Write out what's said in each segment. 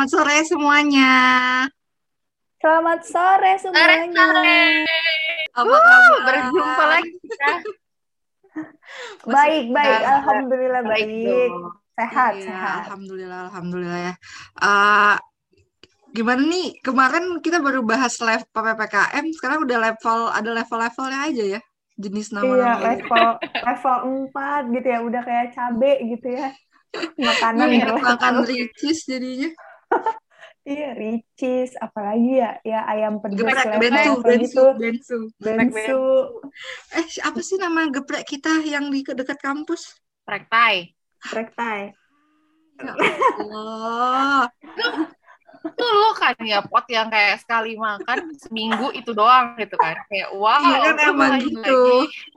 Selamat sore semuanya. Selamat sore semuanya. Sore. Apa Uh, kabar? berjumpa lagi kita. Baik, baik. Alhamdulillah baik baik. Sehat, Iya, sehat. Alhamdulillah, alhamdulillah ya. Eh, gimana nih? Kemarin kita baru bahas level PPKM, sekarang udah level ada level-levelnya aja ya. Jenis Iya, nama-nama. level level 4 gitu ya, udah kayak cabe gitu ya. Makanan Gue level. makan ricis jadinya. Iya, ricis, apalagi ya? Ya ayam pedas Geprek bensu, bensu, gitu. bensu. Bensu. Eh, apa sih nama geprek kita yang di dekat kampus? Rektai. Rektai. Ya Allah. Itu lo kan ya pot yang kayak sekali makan seminggu itu doang gitu kan. Kayak wow. Iya kan emang lagi gitu. lagi.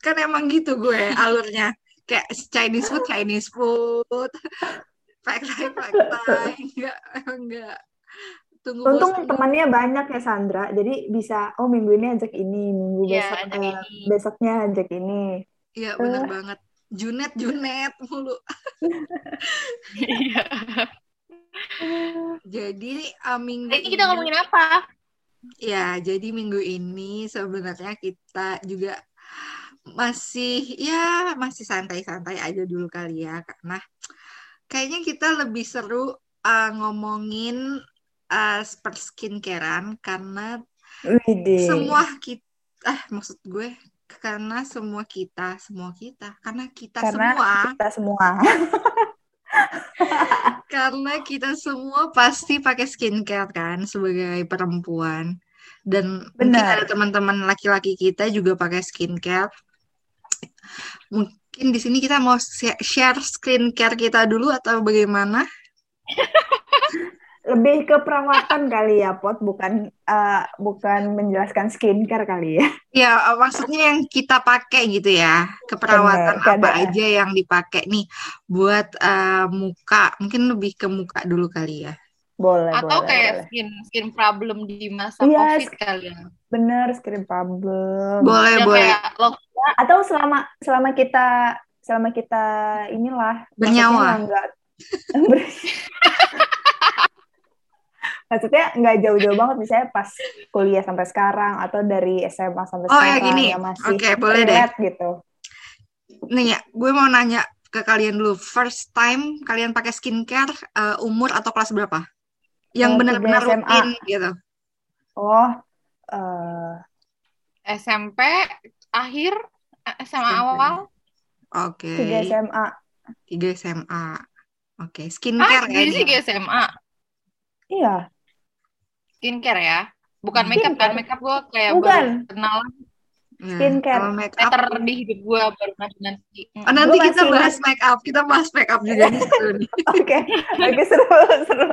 kan emang gitu gue alurnya kayak Chinese food Chinese food Pak Thai Pak Thai enggak enggak tunggu Untung bosan. temannya banyak ya Sandra, jadi bisa oh minggu ini ajak ini, minggu Iya, besok ajak eh, ini. besoknya ajak ini. iya bener banget Junet Junet mulu Iya. jadi uh, minggu Jadi kita ini- ngomongin apa? ya jadi minggu ini sebenarnya kita juga masih ya masih santai-santai aja dulu kali ya karena kayaknya kita lebih seru uh, ngomongin uh, per skincarean karena Widih. semua kita ah maksud gue karena semua kita semua kita karena kita Karena semua kita semua. karena kita semua pasti pakai skincare kan sebagai perempuan dan mungkin Benar. ada teman-teman laki-laki kita juga pakai skincare mungkin di sini kita mau share skincare kita dulu atau bagaimana Lebih ke perawatan kali ya, Pot, bukan eh, bukan menjelaskan skincare kali ya. Ya, maksudnya yang kita pakai gitu ya, keperawatan Bener, apa keadaan. aja yang dipakai nih buat eh, muka, mungkin lebih ke muka dulu kali ya. Boleh, Atau boleh, kayak boleh. skin skin problem di masa Iya, COVID kali ya. Bener, skin problem. Boleh, Yang boleh. kayak Atau selama selama kita selama kita inilah Bernyawa. maksudnya nggak ber- maksudnya nggak jauh-jauh banget misalnya pas kuliah sampai sekarang atau dari SMA sampai Oh, ya sekarang gini. yang masih Oke, boleh deh. gitu. Nih ya, gue mau nanya ke kalian dulu. First time kalian pakai skincare eh, umur atau kelas berapa? Yang Eh, benar-benar rutin gitu. Oh, eh SMP akhir eh, SMA SMP. awal. Oke. tiga SMA. Tiga SMA. Oke, Ah, skincare ya. jadi ini sih ya? SMA. Iya, Skincare ya. Bukan makeup kan, makeup gue kayak Bukan. baru kenal Ya, Skincare. kalau make up. meter di hidup gue baru nanti nanti. Oh, nanti Gue kita masih bahas make up. Kita bahas make up juga nih. Oke, oke seru seru.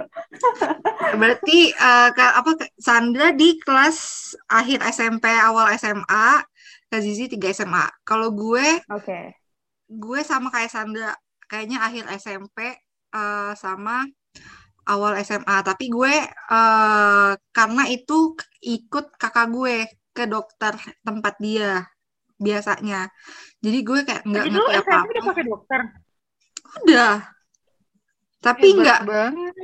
Berarti eh, Kak- apa Kak Sandra di kelas akhir SMP awal SMA, Kak Zizi 3 SMA. Kalau gue Oke. gue sama kayak Sandra, kayaknya akhir SMP eh, sama awal SMA. Tapi gue eh, karena itu ikut kakak gue ke dokter tempat dia biasanya. Jadi gue kayak nggak Jadi ngerti SMP udah apa-apa. pakai dokter. Udah. Tapi nggak banget.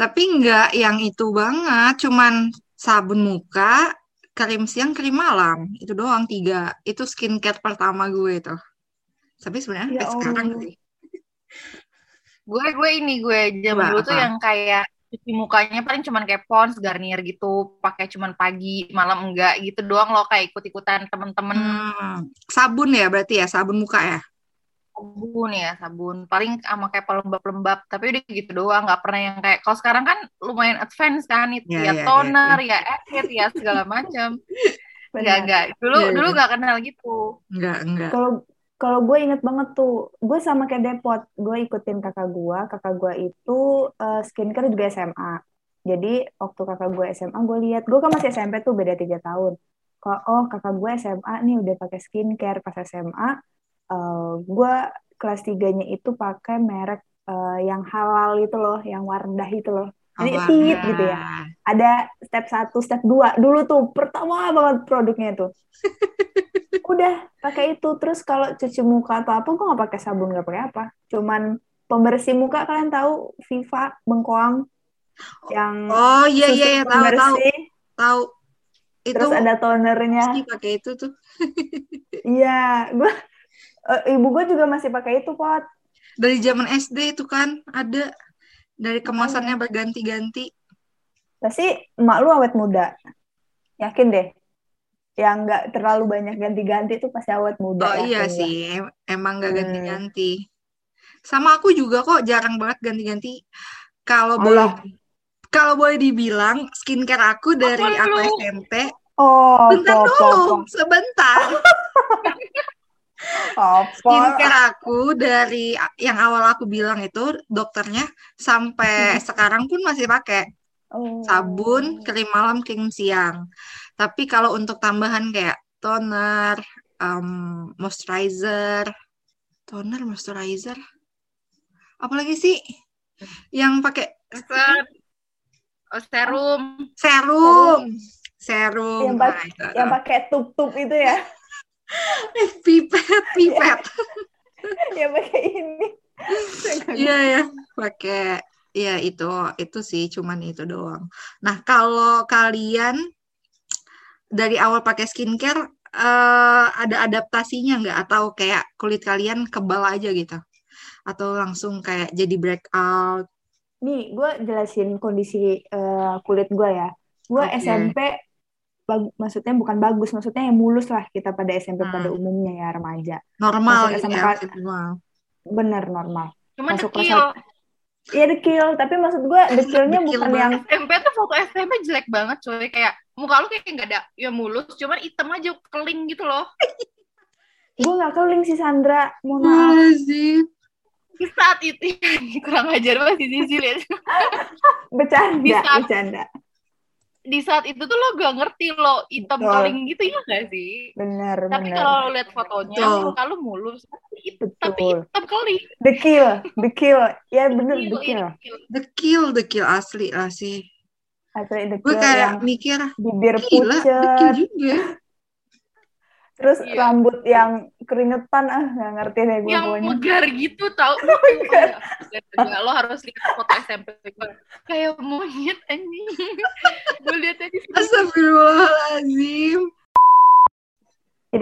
Tapi nggak yang itu banget, cuman sabun muka, krim siang, krim malam. Itu doang tiga. Itu skincare pertama gue itu. Tapi sebenarnya Ya sekarang sih. Gue gue ini gue zaman dulu tuh yang kayak cuci mukanya paling cuman kayak Pond's, Garnier gitu, pakai cuman pagi, malam enggak gitu doang loh kayak ikut-ikutan temen-temen Hmm, sabun ya berarti ya, sabun muka ya. Sabun ya sabun paling sama kayak pelembab-pelembab tapi udah gitu doang nggak pernah yang kayak kalau sekarang kan lumayan advance kan itu Ya, ya, ya, ya, toner ya acid ya segala macam Benar. Enggak, enggak. Dulu Iya, dulu iya. nggak kenal gitu. Enggak, enggak. Kalau kalau gue inget banget tuh, gue sama kayak Depot, gue ikutin kakak gue, kakak gue itu eh, skincare juga SMA. Jadi waktu kakak gue SMA, gue lihat, gue kan masih SMP tuh beda tiga tahun. Kok oh kakak gue SMA nih udah pakai skincare pas SMA, eh, gue kelas tiganya itu pakai merek eh, yang halal itu loh, yang Wardah itu loh. Jadi Oh, tit gitu ya. Ada step satu, step dua. Dulu tuh pertama banget produknya tuh. Udah pakai itu. Terus kalau cuci muka atau apa, gue nggak pakai sabun, nggak pakai apa. Cuman pembersih muka kalian tahu Viva bengkoang yang Oh iya iya iya tahu tahu tahu. Itu terus ada tonernya pakai itu tuh. iya gue eh, ibu gue juga masih pakai itu pot Dari zaman SD itu kan ada dari kemasannya berganti-ganti. pasti emak lu awet muda yakin deh yang nggak terlalu banyak ganti-ganti itu pasti awet muda Oh iya gua. sih, em- emang gak Hmm. ganti-ganti. Sama aku juga kok jarang banget ganti-ganti. Kalau boleh Allah. kalau boleh dibilang skincare aku dari Apa aku lu? SMP. oh Bentar dulu, sebentar. Oh. Skincare aku dari yang awal aku bilang itu dokternya sampai sekarang pun masih pakai Oh. sabun, krim malam, krim siang. Tapi kalau untuk tambahan kayak toner, um, moisturizer, toner, moisturizer, apalagi sih yang pakai. Oh, serum. serum, serum, Yang Nah, itu. yang pakai tup-tup itu ya pipet, pipet. yang pakai ini Iya ya, pakai ya itu itu sih cuman itu doang. Nah, kalau kalian dari awal pakai skincare eh, ada adaptasinya nggak atau kayak kulit kalian kebal aja gitu? Atau langsung kayak jadi breakout? nih gue jelasin kondisi eh, kulit gue ya gue Oke. SMP bag- maksudnya bukan bagus maksudnya yang mulus lah kita pada SMP pada Hmm. umumnya ya remaja Normal Masuk gitu SMK. ya, normal. bener normal Cuma Masuk dekil. Iya dekil, tapi maksud gue dekilnya Dekil bukan banget. yang SMP tuh foto SMP jelek banget coy kayak muka lu kayak nggak ada ya mulus cuman hitam aja keling gitu loh gue nggak keling sih Sandra, mohon maaf. Sih? di saat itu kurang ajar banget sih Zizi lihat Bercanda, bercanda. Di saat itu tuh lo gak ngerti lo hitam Betul. keling gitu ya gak sih Bener, tapi bener. kalau lo lihat fotonya muka lu mulus tapi hitam, tapi hitam keling Dekil, dekil. Ya bener Dekil, dekil. iya, dekil. Dekil, dekil asli lah sih. Gue dekil kayak yang mikir, bibir gila, dekil pucet, juga. terus Iya. rambut yang keringetan ah nggak ngerti deh gue yang pokoknya. megar gitu tau Megar. Enggak, lo harus lihat foto SMP gue kayak monyet anjing gue lihat aja Astagfirullahaladzim.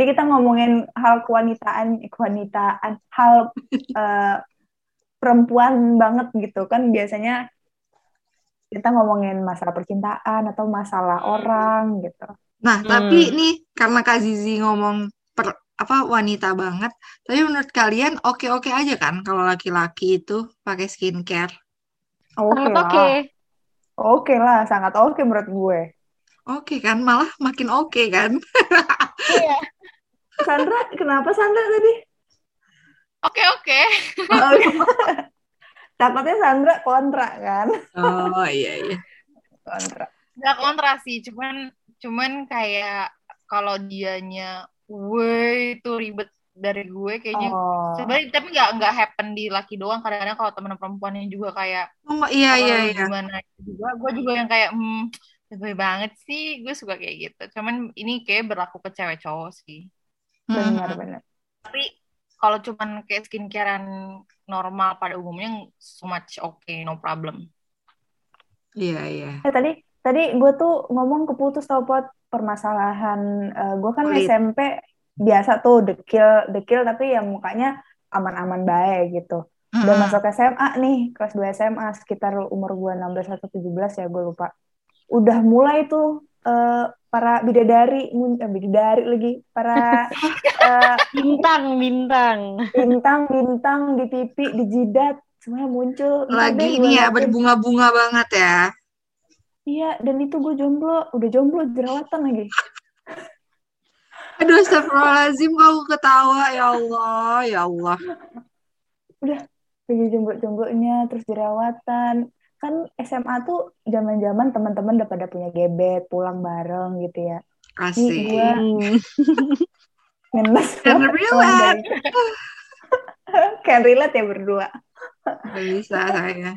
Jadi kita ngomongin hal kewanitaan, eh, kewanitaan, hal eh, perempuan banget gitu kan biasanya kita ngomongin masalah percintaan atau masalah Hmm. orang gitu. Nah, Hmm. tapi nih karena Kak Zizi ngomong per, apa wanita banget, tapi menurut kalian oke-oke aja kan kalau laki-laki itu pakai skincare? Oke lah, oke oke lah, sangat oke menurut gue. Oke kan, malah makin oke kan? iya Sandra, kenapa Sandra tadi? oke oke Oh, Takutnya Sandra kontra kan? Oh iya iya. Kontra. nggak kontra sih cuman cuman kayak kalau dianya woi itu ribet dari gue kayaknya Oh, sebenarnya tapi nggak nggak happen di laki doang kadang-kadang kalau teman perempuannya juga kayak Oh iya iya iya. gimana juga gue juga yang kayak hmm lebih banget sih gue suka kayak gitu cuman ini kayak berlaku ke cewek cowok sih. Benar-benar. tapi kalau cuman kayak skincarean normal pada umumnya so much okay no problem Iya iya. Eh, tadi tadi gue tuh ngomong keputus tau pot permasalahan eh, gue kan Kulit. SMP biasa tuh dekil dekil tapi ya mukanya aman-aman baik gitu. Udah Mm-mm. masuk SMA nih kelas 2 SMA sekitar umur gue 16 atau 17 ya gue lupa. Udah mulai tuh eh, para bidadari eh, bidadari lagi para eh, Bintang, bintang. bintang-bintang di pipi di jidat semuanya muncul. Lagi ini ya berbunga-bunga banget ya. Iya, dan itu gue jomblo, udah jomblo jerawatan lagi. Aduh, astagfirullahaladzim kau ketawa ya Allah, ya Allah. lagi jomblo-jomblonya terus jerawatan kan SMA tuh zaman-zaman teman-teman udah pada punya gebet pulang bareng gitu ya Asik. gua- Hmm. ngenes Can relate. can relate ya berdua Gak bisa saya.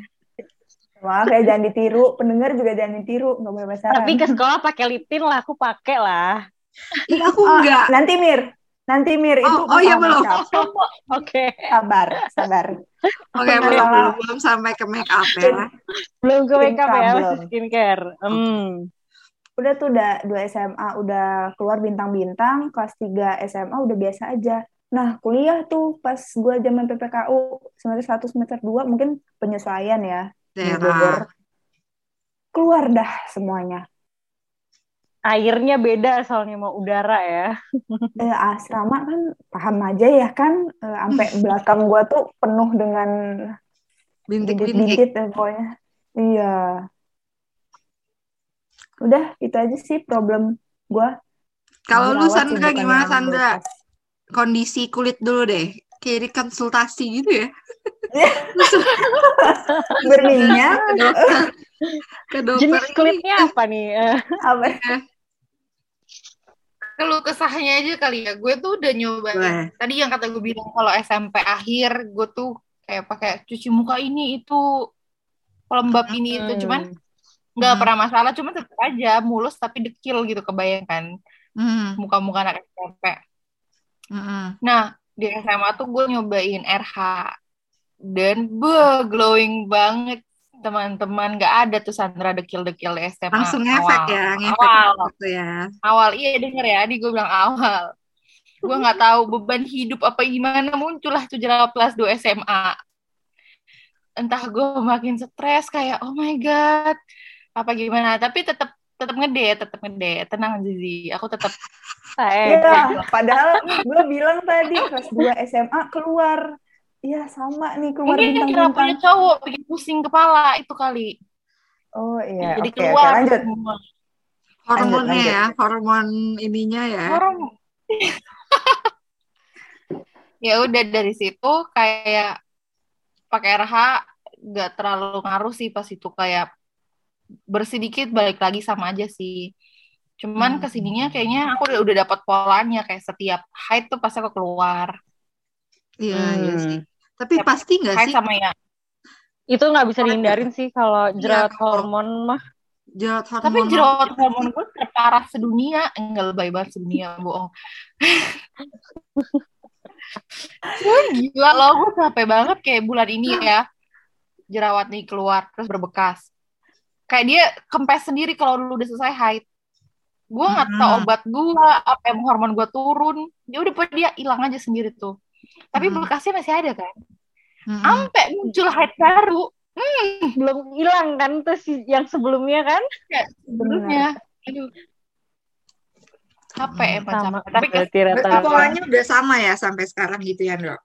maaf ya jangan ditiru pendengar juga jangan ditiru nggak boleh Tapi ke sekolah pakai lipin lah, aku pakai lah. Ih, aku Oh, enggak. nanti Mir Nanti Mir itu Oh, oh iya, belum. make up. Oke, Sabar, sabar. Oke, belum, Masalah- belum, belum sampai ke make up ya. belum ke makeup ya, Skincare masih belum. skincare. Hmm. Udah tuh udah dua SMA udah keluar bintang-bintang, kelas 3 SMA udah biasa aja. Nah, kuliah tuh pas gua zaman PPKU semester 1 semester 2 mungkin penyesuaian ya di Bogor. Daerah. Keluar dah semuanya. Airnya beda soalnya mau udara ya. Eh, asrama kan paham aja ya kan, eh, sampai belakang gua tuh penuh dengan Bintik-bintik. eh, pokoknya. Iya. Udah, itu aja sih problem gua. Kalau lu Sandra gimana Sandra? Kondisi kulit dulu deh. Kayak konsultasi gitu ya. Berminyak Ke dokter. Jenis kulitnya apa nih? Eh, apa? Kalau kesahnya aja kali ya, gue tuh udah nyoba. Boleh. Tadi yang kata gue bilang kalau SMP akhir, gue tuh kayak pakai cuci muka ini itu pelembab ini itu, hmm. cuman nggak Hmm. pernah masalah, cuma tetap aja mulus tapi dekil gitu kebayangkan Hmm, muka-muka anak SMP. hmm. Nah di SMA tuh gue nyobain RH dan be glowing banget teman-teman nggak ada tuh Sandra dekil-dekil di SMA Langsung ngefek awal. ya, ngefek awal gitu ya. awal iya denger ya di gue bilang awal gue nggak tahu beban hidup apa gimana muncullah tuh jerawat kelas 2 SMA entah gue makin stres kayak oh my god apa gimana tapi tetap tetap ngede tetap ngede tenang Zizi aku tetap Iya, padahal gue bilang tadi kelas 2 SMA keluar. Iya, sama nih keluar mungkin kira punya bintang-bintang. cowok bikin pusing kepala itu kali Oh iya, jadi oke, oke, keluar lanjut. semua. Hormonnya lanjut. ya, hormon ininya ya. orang ya udah dari situ kayak pakai RH nggak terlalu ngaruh sih pas itu kayak bersih dikit balik lagi sama aja sih cuman Hmm. ke sininya kayaknya aku udah udah dapat polanya kayak setiap haid tuh pasti aku keluar Iya, Hmm. iya sih. Tapi Yap. pasti nggak sih sama ya itu nggak bisa dihindarin sih kalau jerawat Iya, kalau- hormon mah. jerawat hormon? tapi jerawat hormon gue terparah sedunia enggak lebay banget sedunia bohong gila loh gue capek banget kayak bulan ini ya jerawat nih keluar terus berbekas kayak dia kempes sendiri kalau lu udah selesai haid gue nggak Hmm. obat gue apa yang hormon gue turun dia udah pada dia hilang aja sendiri tuh tapi Hmm. bekasnya masih ada kan Mm-mm. sampai muncul haid baru Belum hilang kan tuh si- yang sebelumnya kan? kayak sebelumnya aduh capek emang Sama capek tapi polanya udah sama ya sampai sekarang gitu ya, Dok?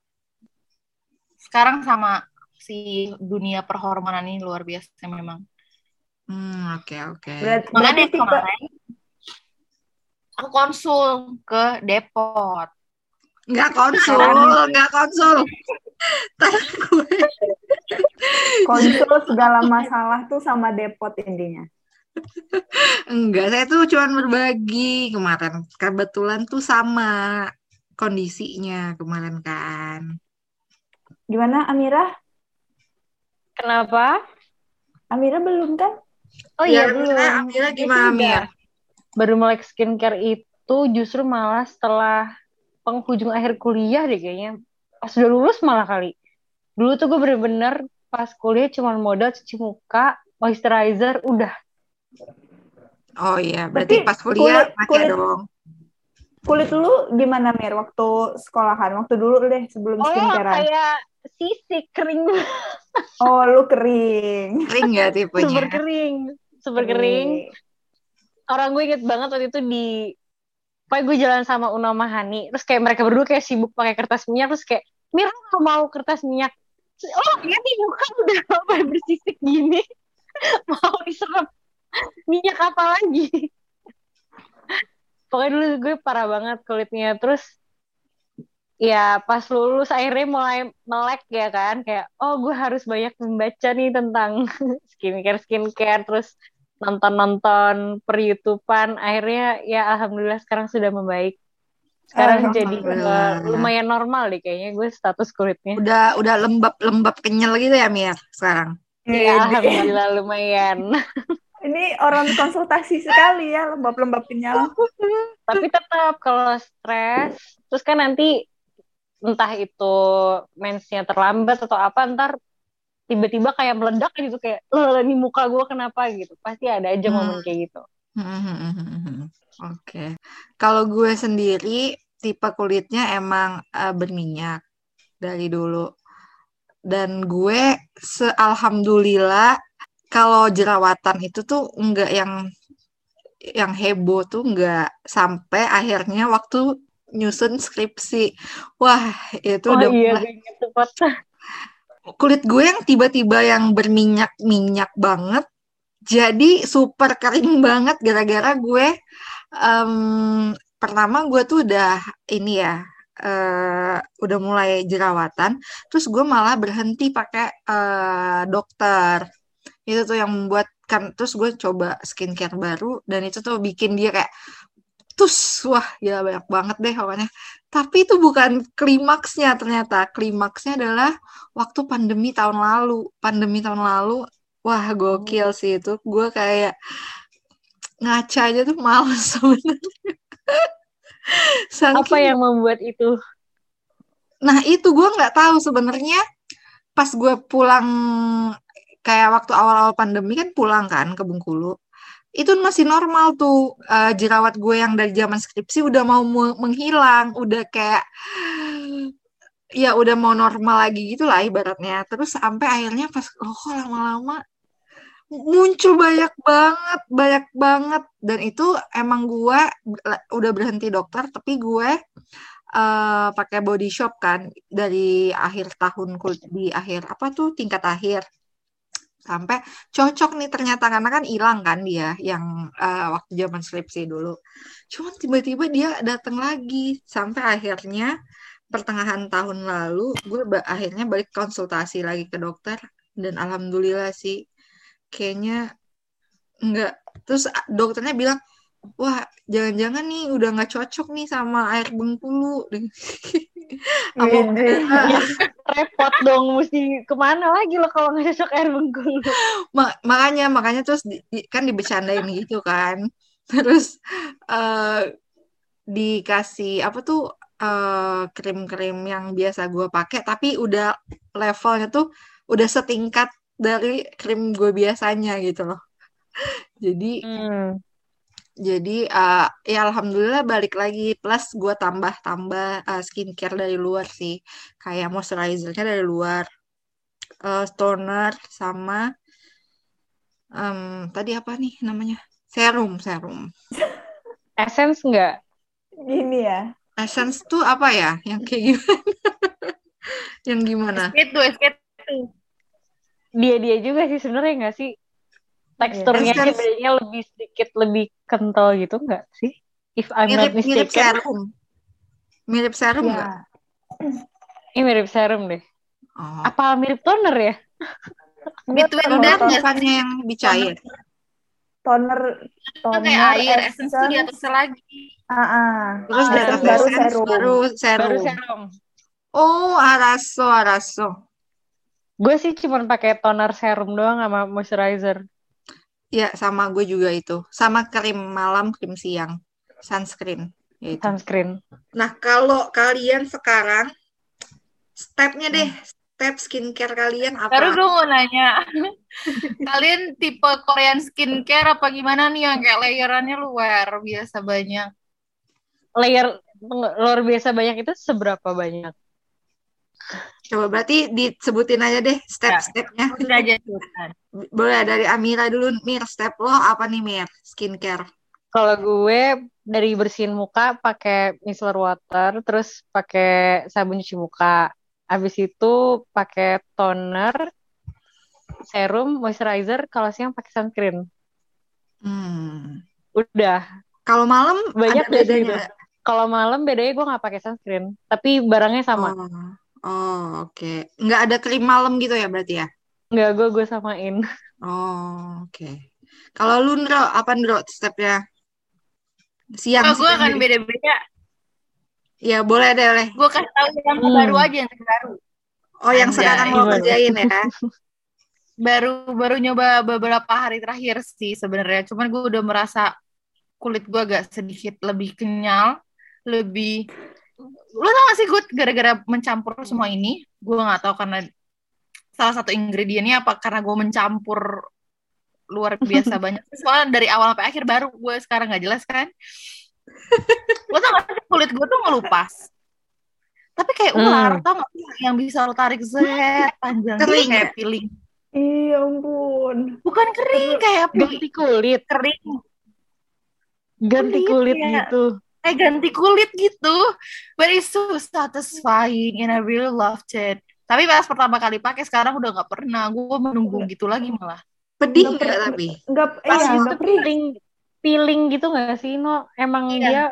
sekarang sama si dunia perhormonan ini luar biasa memang Hmm, oke oke. Berat- makanya berarti kemarin aku konsul ke Depot Nggak konsul, nggak konsul. Gue. konsul segala masalah tuh sama depot intinya. Enggak, saya tuh cuman berbagi kemarin. Kebetulan tuh sama kondisinya kemarin kan. Gimana Amira? Kenapa? Amira belum kan? Oh Ya, iya belum. Amira, Amira gimana. Mir? Baru mulai skincare itu justru malah setelah penghujung akhir kuliah deh kayaknya. Pas udah lulus malah kali. Dulu tuh gue bener-bener pas kuliah cuma modal cuci muka, moisturizer, udah. Oh iya, berarti Berarti pas kuliah kulit- pakai kulit- dong. Kulit lu gimana Mir waktu sekolahan? Waktu dulu deh sebelum Oh skincarean. kayak sisik kering, Oh lu kering. Kering nggak tipenya? super kering, super kering. orang gue inget banget waktu itu di Pokoknya gue jalan sama Uno sama Hani Terus kayak mereka berdua kayak sibuk pakai kertas minyak Terus kayak Mira gak mau kertas minyak? Oh iya nih muka udah apa bersisik gini. Mau diserap minyak apa lagi? Pokoknya dulu gue parah banget kulitnya Terus Ya pas lulus akhirnya mulai melek ya kan Kayak oh gue harus banyak membaca nih tentang skincare-skincare Terus nonton-nonton per YouTubean akhirnya ya alhamdulillah sekarang sudah membaik sekarang jadi uh, lumayan normal deh kayaknya gue status kulitnya Udah udah lembab lembab kenyal gitu ya Mir sekarang. ya alhamdulillah lumayan Ini orang konsultasi sekali ya lembab-lembabnya. Tapi tetap kalau stres, terus kan nanti entah itu mensnya terlambat atau apa, ntar tiba-tiba kayak meledak gitu kayak, loh ini muka gue kenapa gitu. Pasti ada aja momen Hmm. kayak gitu. Oke. Kalau gue sendiri tipe kulitnya emang eh, berminyak dari dulu. Dan gue sealhamdulillah kalau jerawatan itu tuh enggak yang yang heboh tuh enggak sampai akhirnya waktu nyusun skripsi. Wah, itu Oh udah iya, mulai kulit gue yang tiba-tiba yang berminyak-minyak banget jadi super kering banget gara-gara gue em, pertama gue tuh udah ini ya eh, udah mulai jerawatan terus gue malah berhenti pakai eh, dokter. Itu tuh yang membuat kan terus gue coba skincare baru dan itu tuh bikin dia kayak tus wah gila banyak banget deh pokoknya. Tapi itu bukan klimaksnya ternyata. Klimaksnya adalah waktu pandemi tahun lalu. Pandemi tahun lalu wah gokil sih itu. Gue kayak ngaca aja tuh males sebenarnya. Apa yang membuat itu? Nah itu gue nggak tahu sebenarnya. Pas gue pulang kayak waktu awal-awal pandemi kan pulang kan ke Bengkulu itu masih normal tuh eh, jerawat gue yang dari zaman skripsi udah mau menghilang udah kayak ya udah mau normal lagi gitu lah ibaratnya. Terus sampai akhirnya pas oh kok lama-lama muncul banyak banget banyak banget. Dan itu emang gue udah berhenti dokter tapi gue eh pakai body shop kan dari akhir tahun di akhir apa tuh tingkat akhir sampai cocok nih ternyata karena kan hilang kan dia yang eh, waktu zaman skripsi dulu. Cuman tiba-tiba dia datang lagi sampai akhirnya pertengahan tahun lalu gue ba- akhirnya balik konsultasi lagi ke dokter dan alhamdulillah sih kayaknya enggak terus dokternya bilang wah jangan-jangan nih udah nggak cocok nih sama air Bengkulu Sama Wede. udara. Repot dong, mesti ke mana lagi lo kalau nggak cocok air Bengkulu? Ma- makanya makanya terus di- di- kan dibecandain gitu kan terus eh dikasih apa tuh eh, krim-krim yang biasa gue pakai tapi udah levelnya tuh udah setingkat dari krim gue biasanya gitu loh jadi Hmm. Jadi eh, ya alhamdulillah balik lagi plus gue tambah-tambah eh, skincare dari luar sih kayak moisturizernya dari luar eh, toner sama em, tadi apa nih namanya serum serum Essence nggak? Gini ya. essence tuh apa ya yang kayak gimana yang gimana skate tuh. Dia-dia juga sih sebenarnya nggak sih? Teksturnya Essence. bedanya lebih sedikit lebih kental gitu nggak sih? If I'm mirip not mirip mistaken. serum mirip serum nggak Ya. Ini mirip serum deh. oh Apa mirip toner ya? Between nggak bukannya yang dicair Toner, Kan toner, kayak air, essence tuh di atasnya lagi. Ah, ah. terus di Ah, atas baru essence serum. baru Baru serum serum. oh araso araso Gue sih cuma pakai toner serum doang sama moisturizer. Ya, sama gue juga itu. Sama krim malam, krim siang. Sunscreen. Ya itu. Sunscreen. Nah, kalau kalian sekarang, stepnya deh, step skincare kalian apa? Baru gue mau nanya, kalian tipe Korean skincare apa gimana nih yang kayak layerannya luar biasa banyak? Layer luar biasa banyak itu seberapa banyak? Coba berarti disebutin aja deh step-stepnya. Boleh dari Amira dulu, Mir. Step lo apa nih, Mir? Skincare. Kalau gue dari bersihin muka pakai micellar water, terus pakai sabun cuci muka. Habis itu pakai toner, serum, moisturizer. Kalau siang pakai sunscreen. Hmm. Udah. Kalau malam Banyak bedanya? Kalau malam bedanya gue nggak pakai sunscreen, tapi barangnya sama. Oh, oh oke. Nggak ada krim malam gitu ya berarti ya? Nggak, gue gue samain. Oh, oke. Kalau lu, Ndro, apa, Ndro, stepnya? Siang, Oh, gue akan beda-beda. Ya, boleh deh, boleh. Gue kasih tahu yang Hmm. baru aja yang terbaru. Oh, yang Anjay. sekarang lo Gimana? kerjain ya? baru baru nyoba beberapa hari terakhir sih sebenarnya. Cuman gue udah merasa kulit gue agak sedikit lebih kenyal, lebih lo tau gak sih gue gara-gara mencampur semua ini gue nggak tahu karena salah satu ingredientnya apa karena gue mencampur luar biasa banyak soalnya dari awal sampai akhir baru gue sekarang nggak jelas kan lo tau gak sih kulit gue tuh ngelupas tapi kayak ular Hmm. tau gak sih yang bisa lo tarik zet panjang Kering kayak ya? piling Iya ampun. bukan kering kayak piling Ganti kulit, kering ganti Kulit, kulit ya. gitu. Kayak ganti kulit gitu but it's so satisfying and I really loved it tapi pas pertama kali pakai sekarang udah nggak pernah gue menunggu gitu lagi malah Pedih Nggak nggak tapi? Enggak, Pas iya, itu enggak peeling, peeling gitu gak sih, No? Emang Iya. dia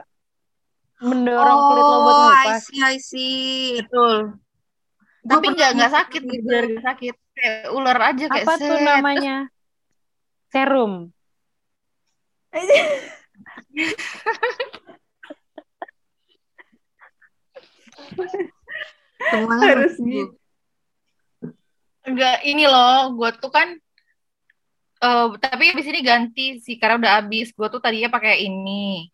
mendorong kulit lo buat Oh, I ngelupas. see, I see. betul Gua tapi nggak nggak sakit gitu. nggak sakit kayak ular aja kayak Apa tuh set. namanya? Serum. Semuanya Harus gitu. enggak ini loh gue tuh kan eh tapi abis ini ganti sih karena udah habis gue tuh tadinya pakai ini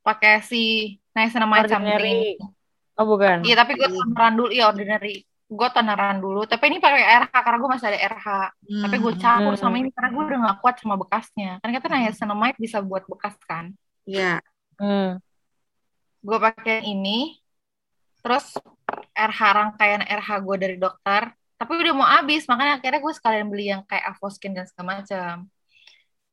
pakai si niacinamide something Ordinary. Oh, bukan. Iya tapi gue toneran dulu, iya ordinary. Gue toneran dulu. Tapi ini pakai RH karena gue masih ada RH. Tapi gue Hmm, campur Hmm. sama ini karena gue udah gak kuat sama bekasnya. Kan kata niacinamide bisa buat bekas kan. Iya. Hmm. Gue pakai yang ini. Terus RH rangkaian RH gue dari dokter. Tapi udah mau habis, makanya akhirnya gue sekalian beli yang kayak Avoskin dan segala macam.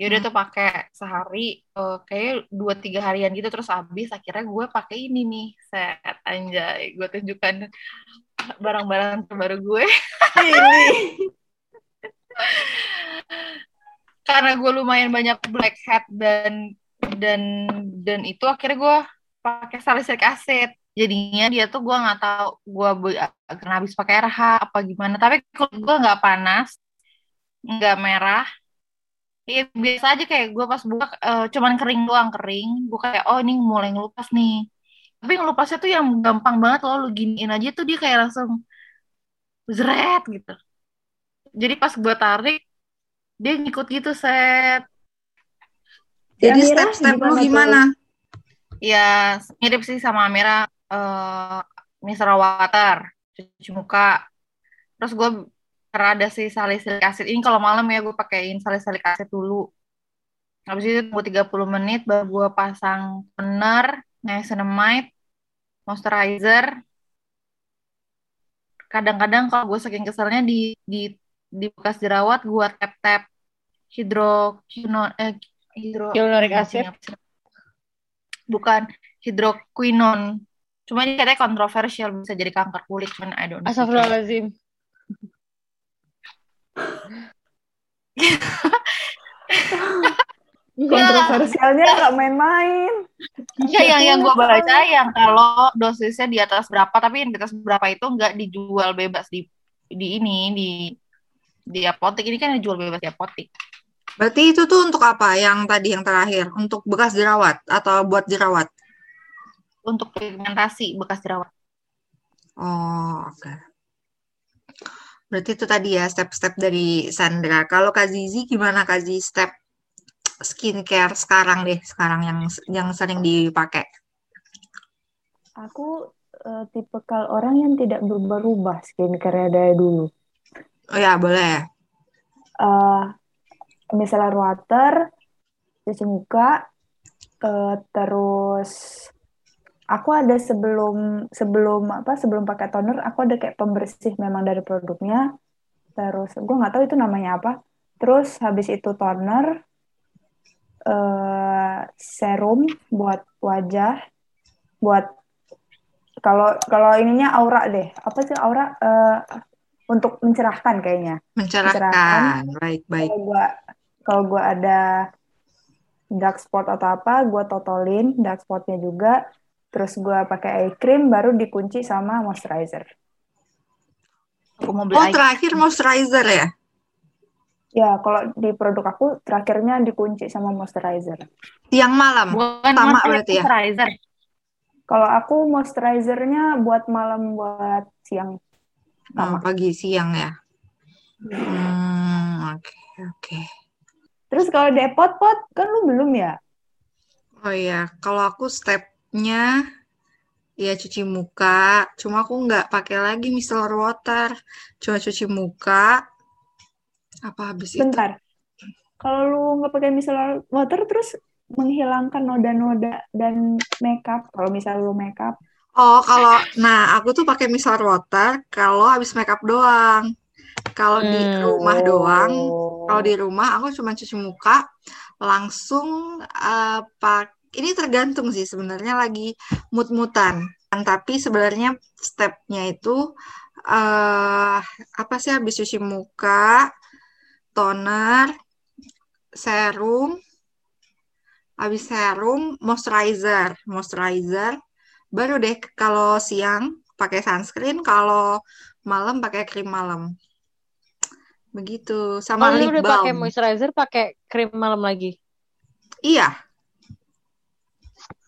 Ya udah tuh pakai sehari, eh, kayak dua tiga harian gitu terus habis. Akhirnya gue pakai ini nih, set anjay. Gue tunjukkan barang-barang terbaru gue. Ini. Karena gue lumayan banyak blackhead dan dan dan itu akhirnya gue pakai salicylic acid. Jadinya dia tuh gue nggak tahu gue karena habis pakai RH apa gimana. Tapi kulit gue nggak panas, nggak merah. Iya biasa aja kayak gue pas buka eh, cuman kering doang kering. Gue kayak oh ini mulai ngelupas nih. Tapi ngelupasnya tuh yang gampang banget loh. Lu giniin aja tuh dia kayak langsung zret gitu. Jadi pas gue tarik dia ngikut gitu set. Jadi step-step lu gimana tuh? Ya mirip sih sama Amira eh mineral water, cuci muka. Terus gue karena ada si salicylic acid ini kalau malam ya gue pakein salicylic acid dulu. Habis itu tunggu 30 menit baru gue pasang toner, niacinamide, moisturizer. Kadang-kadang kalau gue saking keselnya di di di bekas jerawat gue tap-tap hidroquinone eh hidro acid. Bukan hidroquinone. Cuma ini katanya kontroversial bisa jadi kanker kulit, cuman I don't know. Astagfirullahaladzim. Kontroversialnya nggak main-main. Iya, yang yang gue baca yang kalau dosisnya di atas berapa, tapi yang di atas berapa itu nggak dijual bebas di di ini di di apotek ini kan dijual bebas di apotek. Berarti itu tuh untuk apa? Yang tadi yang terakhir, untuk bekas jerawat atau buat jerawat? Untuk pigmentasi bekas jerawat. Oh, oke. Berarti itu tadi ya step-step dari Sandra. Kalau Kak Zizi gimana Kak Zizi step skincare sekarang deh, sekarang yang yang sering dipakai? Aku eh, tipikal orang yang tidak berubah-ubah skincare dari dulu. Oh ya, boleh. eh micellar water, cuci muka, eh, terus aku ada sebelum sebelum apa sebelum pakai toner aku ada kayak pembersih memang dari produknya. Terus gue nggak tahu itu namanya apa. Terus habis itu toner, eh serum buat wajah, buat kalau kalau ininya aura deh. Apa sih aura? Eh, untuk mencerahkan kayaknya. Mencerahkan. Baik, baik. kalau gua kalau gua ada dark spot atau apa gua totolin dark spotnya juga terus gua pakai eye cream baru dikunci sama moisturizer Aku mau beli Oh, eye terakhir moisturizer ya? ya kalau di produk aku terakhirnya dikunci sama moisturizer Siang malam. Bukan Sama moisturizer, berarti ya? moisturizer. kalau aku moisturizernya buat malam buat siang Oh, sama pagi siang ya. Hmm. oke oke. Terus kalau depot pot kan lu belum ya? Oh iya, kalau aku stepnya ya cuci muka. Cuma aku nggak pakai lagi micellar water. Cuma cuci muka. Apa habis itu? Bentar. Kalau lu nggak pakai micellar water terus menghilangkan noda-noda dan makeup. Kalau misal lu makeup, Oh, kalau nah aku tuh pakai micellar water kalau habis makeup doang. Kalau di Hmm. rumah doang, Oh. kalau di rumah aku cuma cuci muka langsung eh, pak ini tergantung sih sebenarnya lagi mut-mutan. Tapi sebenarnya stepnya itu eh apa sih habis cuci muka, toner, serum, habis serum, moisturizer, moisturizer, baru deh kalau siang pakai sunscreen, kalau malam pakai krim malam. Begitu, sama Oh, lip udah pakai balm. moisturizer, pakai krim malam lagi. Iya.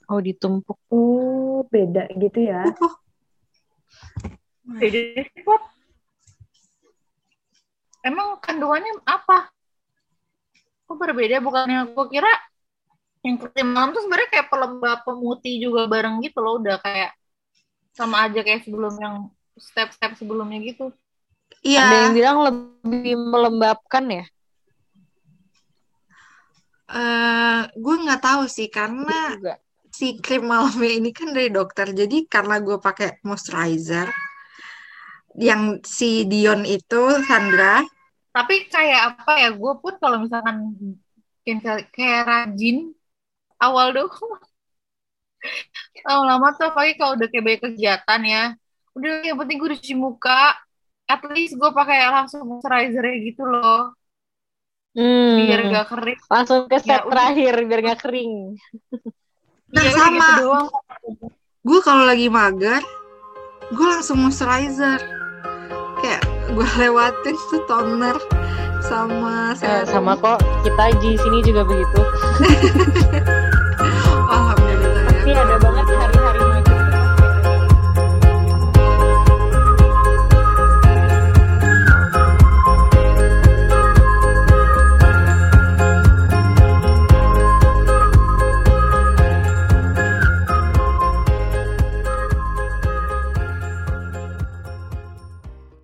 Oh, ditumpuk. Oh, beda gitu ya. Uh, Beda deh, Pop. Emang kandungannya apa? Kok berbeda? Bukannya aku kira yang krim malam tuh sebenarnya kayak pelembab pemutih juga bareng gitu loh. Udah kayak sama aja kayak sebelum yang step-step sebelumnya gitu. Iya. Ada yang bilang lebih melembabkan ya? Eh, gue nggak tahu sih karena Juga. Si krim malamnya ini kan dari dokter. Jadi karena gue pakai moisturizer yang si Dion itu Sandra, Tapi kayak apa ya? Gue pun kalau misalkan kayak, kayak rajin awal dong. Lama-lama tuh apalagi kalau udah kayak banyak kegiatan ya. Udah yang penting gue udah cuci muka. At least gue pakai langsung moisturizer gitu loh. Hmm. Biar gak kering. Langsung ke step Ya, udah. terakhir biar gak kering. Nah, Iya, sama. gitu gue kalau lagi mager, gue langsung moisturizer. Kayak gue lewatin tuh toner sama Eh, sama kok kita di sini juga begitu.